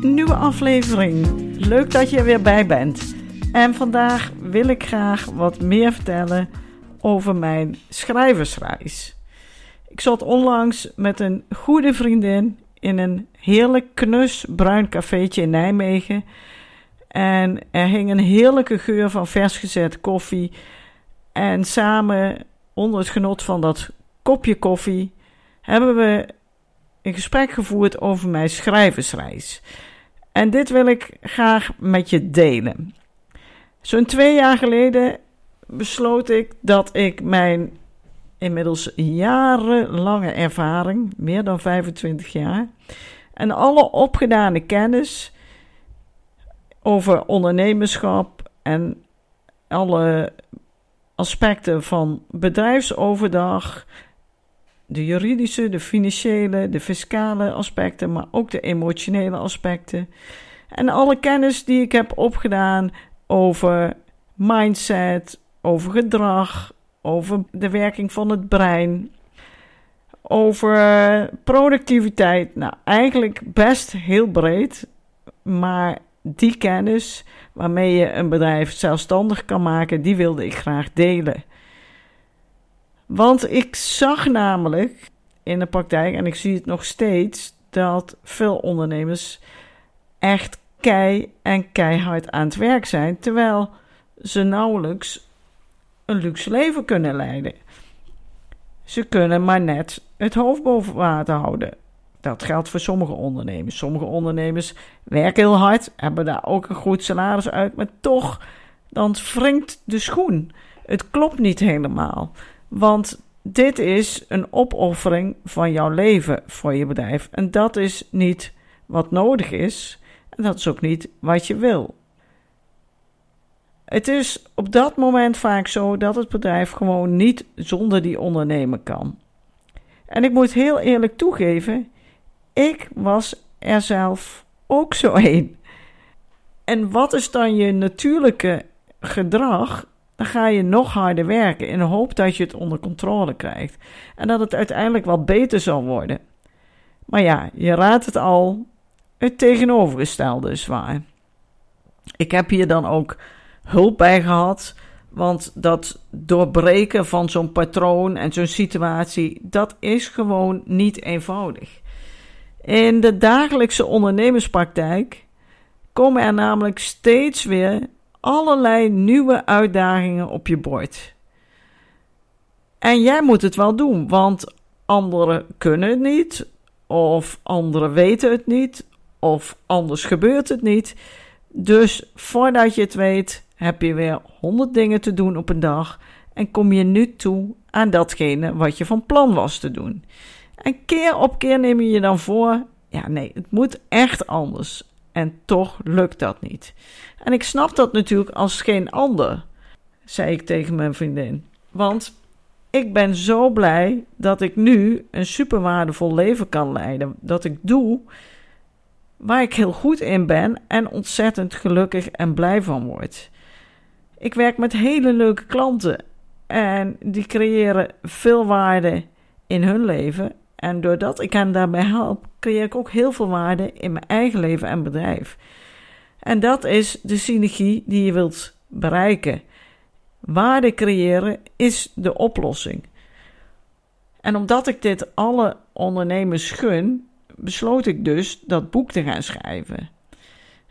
Nieuwe aflevering. Leuk dat je er weer bij bent. En vandaag wil ik graag wat meer vertellen over mijn schrijversreis. Ik zat onlangs met een goede vriendin in een heerlijk knus bruin cafeetje in Nijmegen. En er hing een heerlijke geur van vers gezet koffie. En samen, onder het genot van dat kopje koffie, hebben we een gesprek gevoerd over mijn schrijversreis. En dit wil ik graag met je delen. Zo'n twee jaar geleden besloot ik dat ik mijn inmiddels jarenlange ervaring, meer dan 25 jaar, en alle opgedane kennis over ondernemerschap en alle aspecten van bedrijfsoverdag, de juridische, de financiële, de fiscale aspecten, maar ook de emotionele aspecten. En alle kennis die ik heb opgedaan over mindset, over gedrag, over de werking van het brein, over productiviteit. Nou, eigenlijk best heel breed, maar die kennis waarmee je een bedrijf zelfstandig kan maken, die wilde ik graag delen. Want ik zag namelijk in de praktijk, en ik zie het nog steeds, dat veel ondernemers echt kei en keihard aan het werk zijn, terwijl ze nauwelijks een luxe leven kunnen leiden. Ze kunnen maar net het hoofd boven water houden. Dat geldt voor sommige ondernemers. Sommige ondernemers werken heel hard, hebben daar ook een goed salaris uit, maar toch, dan wringt de schoen. Het klopt niet helemaal. Want dit is een opoffering van jouw leven voor je bedrijf. En dat is niet wat nodig is. En dat is ook niet wat je wil. Het is op dat moment vaak zo dat het bedrijf gewoon niet zonder die ondernemer kan. En ik moet heel eerlijk toegeven, ik was er zelf ook zo een. En wat is dan je natuurlijke gedrag? Dan ga je nog harder werken in de hoop dat je het onder controle krijgt. En dat het uiteindelijk wel beter zal worden. Maar ja, je raadt het al, het tegenovergestelde is waar. Ik heb hier dan ook hulp bij gehad, want dat doorbreken van zo'n patroon en zo'n situatie, dat is gewoon niet eenvoudig. In de dagelijkse ondernemerspraktijk komen er namelijk steeds weer allerlei nieuwe uitdagingen op je bord. En jij moet het wel doen, want anderen kunnen het niet, of anderen weten het niet, of anders gebeurt het niet. Dus voordat je het weet, heb je weer honderd dingen te doen op een dag en kom je nu toe aan datgene wat je van plan was te doen. En keer op keer neem je je dan voor: ja, nee, het moet echt anders. En toch lukt dat niet. En ik snap dat natuurlijk als geen ander, zei ik tegen mijn vriendin. Want ik ben zo blij dat ik nu een super waardevol leven kan leiden. Dat ik doe waar ik heel goed in ben en ontzettend gelukkig en blij van word. Ik werk met hele leuke klanten en die creëren veel waarde in hun leven. En doordat ik hen daarbij help, creëer ik ook heel veel waarde in mijn eigen leven en bedrijf. En dat is de synergie die je wilt bereiken. Waarde creëren is de oplossing. En omdat ik dit alle ondernemers gun, besloot ik dus dat boek te gaan schrijven.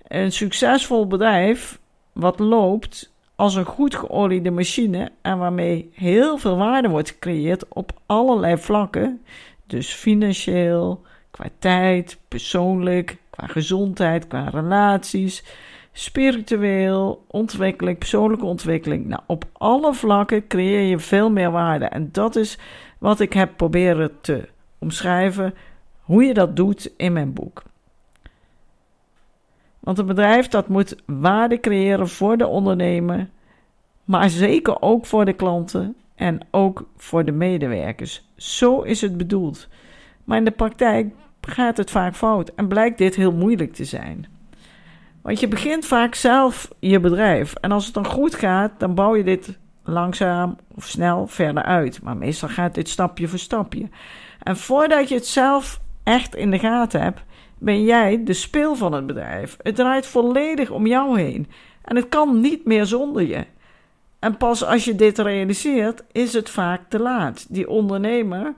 Een succesvol bedrijf wat loopt als een goed geoliede machine en waarmee heel veel waarde wordt gecreëerd op allerlei vlakken, dus financieel, qua tijd, persoonlijk, qua gezondheid, qua relaties, spiritueel, ontwikkeling, persoonlijke ontwikkeling. Nou, op alle vlakken creëer je veel meer waarde. En dat is wat ik heb proberen te omschrijven. hoe je dat doet in mijn boek. Want een bedrijf dat moet waarde creëren voor de ondernemer, maar zeker ook voor de klanten en ook voor de medewerkers. Zo is het bedoeld. Maar in de praktijk gaat het vaak fout en blijkt dit heel moeilijk te zijn. Want je begint vaak zelf je bedrijf en als het dan goed gaat, dan bouw je dit langzaam of snel verder uit. Maar meestal gaat dit stapje voor stapje. En voordat je het zelf echt in de gaten hebt, ben jij de speel van het bedrijf. Het draait volledig om jou heen. En het kan niet meer zonder je. En pas als je dit realiseert, is het vaak te laat. Die ondernemer,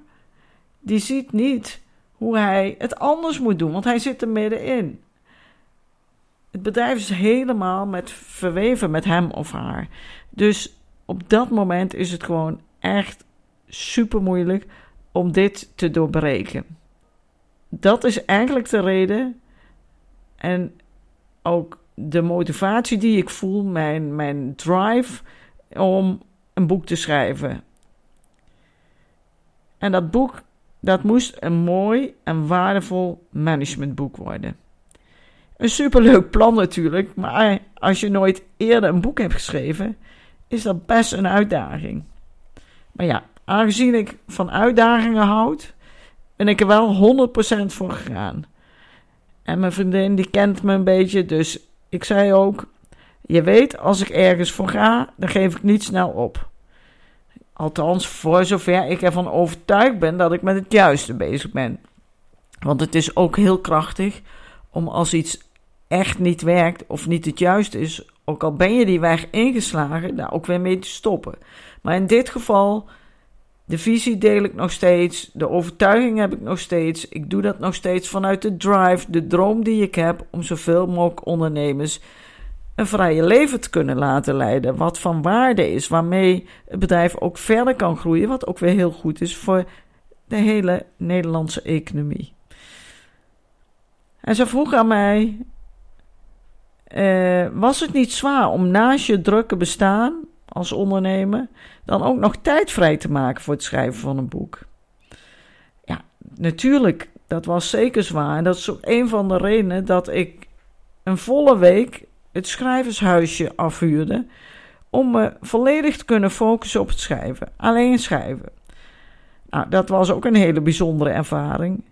die ziet niet hoe hij het anders moet doen, want hij zit er middenin. Het bedrijf is helemaal met verweven met hem of haar. Dus op dat moment is het gewoon echt super moeilijk om dit te doorbreken. Dat is eigenlijk de reden en ook de motivatie die ik voel, mijn, mijn drive om een boek te schrijven. En dat boek, dat moest een mooi en waardevol managementboek worden. Een superleuk plan natuurlijk, maar als je nooit eerder een boek hebt geschreven, is dat best een uitdaging. Maar ja, aangezien ik van uitdagingen houd, ben ik er wel 100% voor gegaan. En mijn vriendin die kent me een beetje, dus ik zei ook: Je weet, als ik ergens voor ga, dan geef ik niet snel op. Althans, voor zover ik ervan overtuigd ben dat ik met het juiste bezig ben. Want het is ook heel krachtig om als iets echt niet werkt of niet het juiste is, ook al ben je die weg ingeslagen, daar ook weer mee te stoppen. Maar in dit geval, de visie deel ik nog steeds, de overtuiging heb ik nog steeds. Ik doe dat nog steeds vanuit de drive, de droom die ik heb om zoveel mogelijk ondernemers een vrije leven te kunnen laten leiden. Wat van waarde is, waarmee het bedrijf ook verder kan groeien, wat ook weer heel goed is voor de hele Nederlandse economie. En ze vroeg aan mij: uh, was het niet zwaar om naast je drukke bestaan als ondernemer dan ook nog tijd vrij te maken voor het schrijven van een boek? Ja, natuurlijk, dat was zeker zwaar. En dat is ook een van de redenen dat ik een volle week het schrijvershuisje afhuurde om me volledig te kunnen focussen op het schrijven. Alleen schrijven. Nou, dat was ook een hele bijzondere ervaring.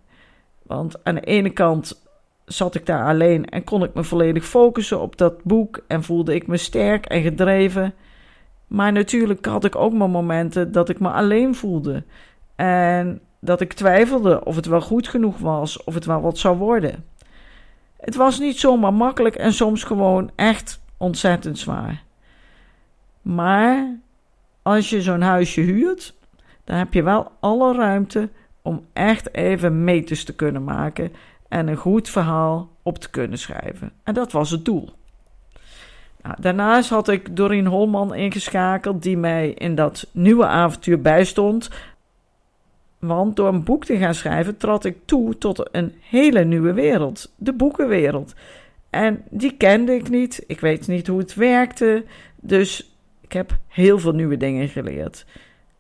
Want aan de ene kant zat ik daar alleen en kon ik me volledig focussen op dat boek en voelde ik me sterk en gedreven. Maar natuurlijk had ik ook mijn momenten dat ik me alleen voelde en dat ik twijfelde of het wel goed genoeg was, of het wel wat zou worden. Het was niet zomaar makkelijk en soms gewoon echt ontzettend zwaar. Maar als je zo'n huisje huurt, dan heb je wel alle ruimte om echt even meters te kunnen maken en een goed verhaal op te kunnen schrijven. En dat was het doel. Nou, daarnaast had ik Doreen Holman ingeschakeld, die mij in dat nieuwe avontuur bijstond. Want door een boek te gaan schrijven trad ik toe tot een hele nieuwe wereld, de boekenwereld. En die kende ik niet, ik weet niet hoe het werkte, dus ik heb heel veel nieuwe dingen geleerd.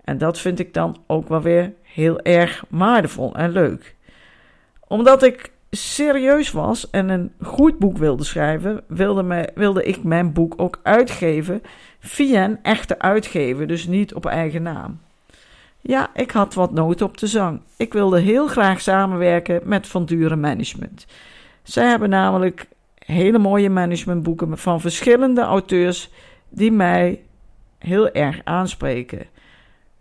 En dat vind ik dan ook wel weer heel erg waardevol en leuk. Omdat ik serieus was en een goed boek wilde schrijven, wilde, me, wilde ik mijn boek ook uitgeven via een echte uitgever, dus niet op eigen naam. Ja, ik had wat nood op de zang. Ik wilde heel graag samenwerken met Van Duren Management. Zij hebben namelijk hele mooie managementboeken van verschillende auteurs die mij heel erg aanspreken.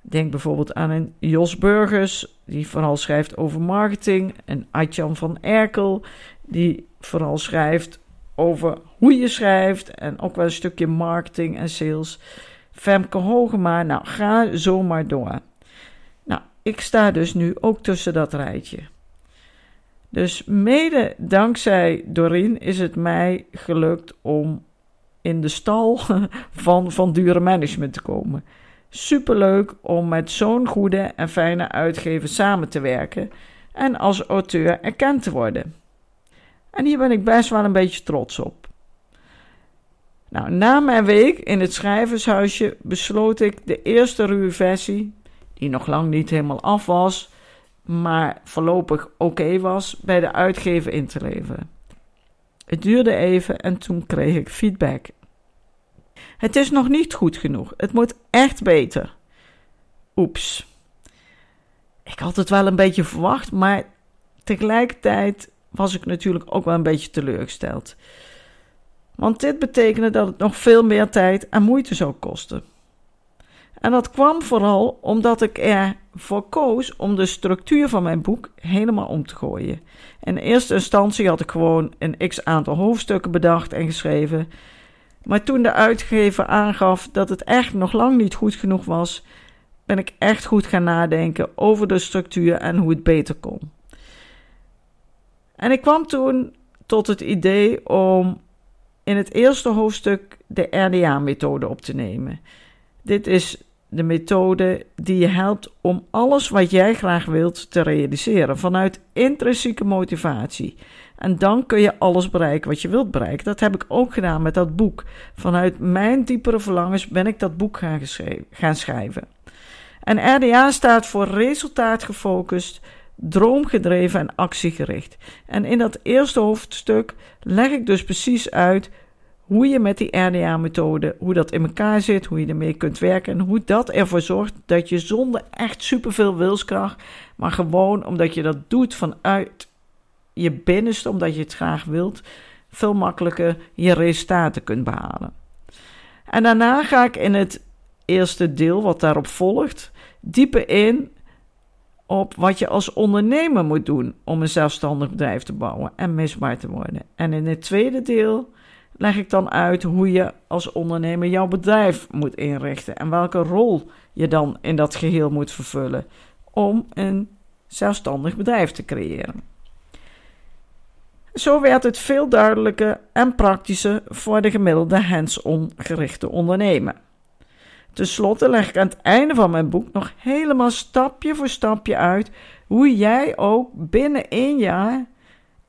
Denk bijvoorbeeld aan een Jos Burgers, die vooral schrijft over marketing. En Adjan van Erkel, die vooral schrijft over hoe je schrijft. En ook wel een stukje marketing en sales. Femke Hogema, nou ga zo maar door. Ik sta dus nu ook tussen dat rijtje. Dus mede dankzij Doreen is het mij gelukt om in de stal van Van Dure Management te komen. Superleuk om met zo'n goede en fijne uitgever samen te werken en als auteur erkend te worden. En hier ben ik best wel een beetje trots op. Nou, na mijn week in het schrijvershuisje besloot ik de eerste ruwe versie, die nog lang niet helemaal af was, maar voorlopig oké was, bij de uitgever in te leveren. Het duurde even en toen kreeg ik feedback. Het is nog niet goed genoeg. Het moet echt beter. Oeps. Ik had het wel een beetje verwacht, maar tegelijkertijd was ik natuurlijk ook wel een beetje teleurgesteld. Want dit betekende dat het nog veel meer tijd en moeite zou kosten. En dat kwam vooral omdat ik ervoor koos om de structuur van mijn boek helemaal om te gooien. In eerste instantie had ik gewoon een x aantal hoofdstukken bedacht en geschreven. Maar toen de uitgever aangaf dat het echt nog lang niet goed genoeg was, ben ik echt goed gaan nadenken over de structuur en hoe het beter kon. En ik kwam toen tot het idee om in het eerste hoofdstuk de RDA-methode op te nemen. Dit is de methode die je helpt om alles wat jij graag wilt te realiseren vanuit intrinsieke motivatie. En dan kun je alles bereiken wat je wilt bereiken. Dat heb ik ook gedaan met dat boek. Vanuit mijn diepere verlangens ben ik dat boek gaan, gaan schrijven. En RDA staat voor resultaat gefocust, droomgedreven en actiegericht. En in dat eerste hoofdstuk leg ik dus precies uit hoe je met die RDA-methode, hoe dat in elkaar zit, hoe je ermee kunt werken en hoe dat ervoor zorgt dat je zonder echt superveel wilskracht, maar gewoon omdat je dat doet vanuit je binnenste, omdat je het graag wilt, veel makkelijker je resultaten kunt behalen. En daarna ga ik in het eerste deel, wat daarop volgt, dieper in op wat je als ondernemer moet doen om een zelfstandig bedrijf te bouwen en misbaar te worden. En in het tweede deel leg ik dan uit hoe je als ondernemer jouw bedrijf moet inrichten en welke rol je dan in dat geheel moet vervullen om een zelfstandig bedrijf te creëren. Zo werd het veel duidelijker en praktischer voor de gemiddelde hands-on gerichte ondernemer. Ten slotte leg ik aan het einde van mijn boek nog helemaal stapje voor stapje uit hoe jij ook binnen één jaar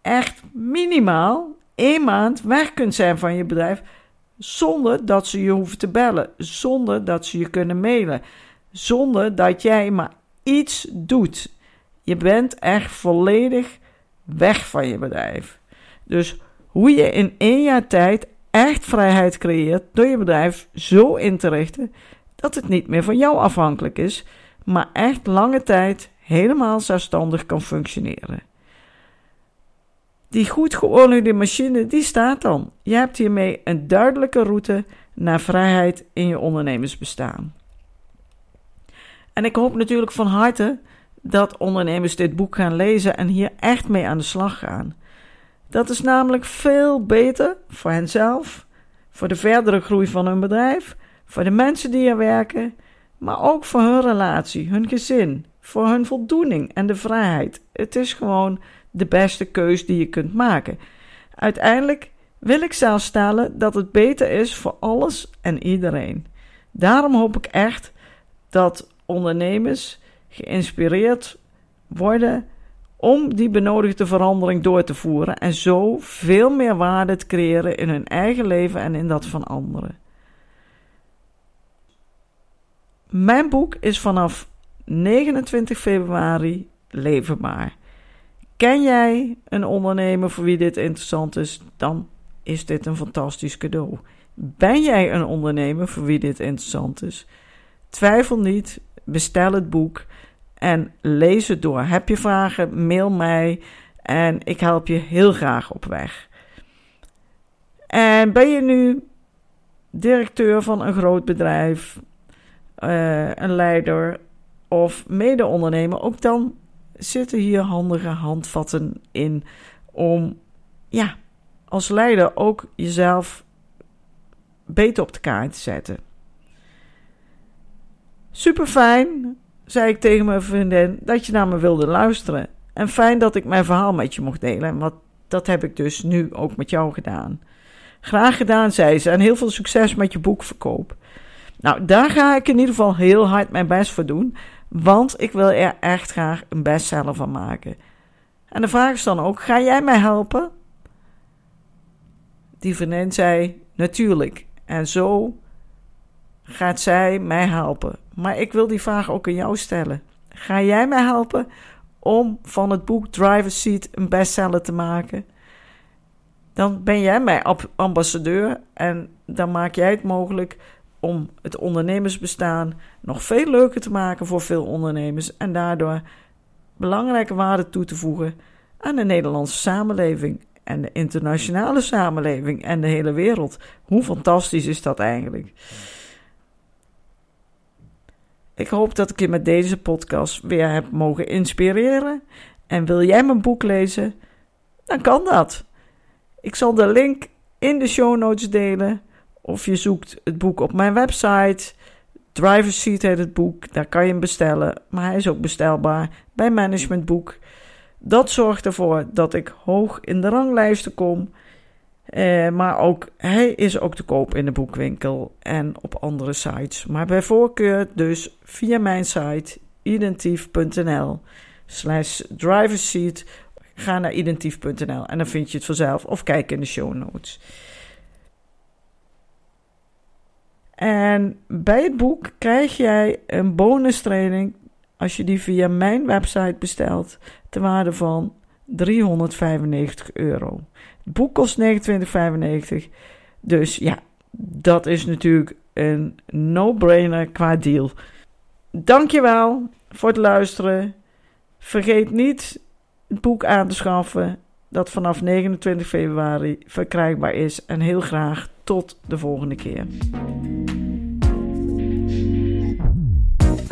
echt minimaal één maand weg kunt zijn van je bedrijf zonder dat ze je hoeven te bellen, zonder dat ze je kunnen mailen, zonder dat jij maar iets doet. Je bent echt volledig weg van je bedrijf. Dus hoe je in één jaar tijd echt vrijheid creëert door je bedrijf zo in te richten dat het niet meer van jou afhankelijk is, maar echt lange tijd helemaal zelfstandig kan functioneren. Die goed geoliede machine, die staat dan. Je hebt hiermee een duidelijke route naar vrijheid in je ondernemersbestaan. En ik hoop natuurlijk van harte dat ondernemers dit boek gaan lezen en hier echt mee aan de slag gaan. Dat is namelijk veel beter voor henzelf, voor de verdere groei van hun bedrijf, voor de mensen die er werken, maar ook voor hun relatie, hun gezin, voor hun voldoening en de vrijheid. Het is gewoon de beste keus die je kunt maken. Uiteindelijk wil ik zelfs stellen dat het beter is voor alles en iedereen. Daarom hoop ik echt dat ondernemers geïnspireerd worden om die benodigde verandering door te voeren en zo veel meer waarde te creëren in hun eigen leven en in dat van anderen. Mijn boek is vanaf 29 februari leverbaar. Ken jij een ondernemer voor wie dit interessant is? Dan is dit een fantastisch cadeau. Ben jij een ondernemer voor wie dit interessant is? Twijfel niet, bestel het boek en lees het door. Heb je vragen, mail mij en ik help je heel graag op weg. En ben je nu directeur van een groot bedrijf, uh, een leider of mede-ondernemer, ook dan zitten hier handige handvatten in om ja, als leider ook jezelf beter op de kaart te zetten. Super fijn, zei ik tegen mijn vriendin, dat je naar me wilde luisteren. En fijn dat ik mijn verhaal met je mocht delen. Want dat heb ik dus nu ook met jou gedaan. Graag gedaan, zei ze. En heel veel succes met je boekverkoop. Nou, daar ga ik in ieder geval heel hard mijn best voor doen. Want ik wil er echt graag een bestseller van maken. En de vraag is dan ook: ga jij mij helpen? Die vriendin zei: natuurlijk. En zo gaat zij mij helpen. Maar ik wil die vraag ook aan jou stellen. Ga jij mij helpen om van het boek Driver's Seat een bestseller te maken, dan ben jij mijn ambassadeur en dan maak jij het mogelijk om het ondernemersbestaan nog veel leuker te maken voor veel ondernemers en daardoor belangrijke waarde toe te voegen aan de Nederlandse samenleving en de internationale samenleving en de hele wereld. Hoe fantastisch is dat eigenlijk? Ik hoop dat ik je met deze podcast weer heb mogen inspireren. En wil jij mijn boek lezen? Dan kan dat. Ik zal de link in de show notes delen. Of je zoekt het boek op mijn website. Driver's Seat heet het boek. Daar kan je hem bestellen. Maar hij is ook bestelbaar bij Managementboek. Dat zorgt ervoor dat ik hoog in de ranglijsten kom. Eh, maar ook, hij is ook te koop in de boekwinkel en op andere sites. Maar bij voorkeur dus via mijn site identief.nl slash driverseat. Ga naar identief.nl en dan vind je het vanzelf of kijk in de show notes. En bij het boek krijg jij een bonus training als je die via mijn website bestelt, ter waarde van 395 euro. Het boek kost 29,95. Dus ja, dat is natuurlijk een no-brainer qua deal. Dankjewel voor het luisteren. Vergeet niet het boek aan te schaffen dat vanaf 29 februari verkrijgbaar is. En heel graag tot de volgende keer.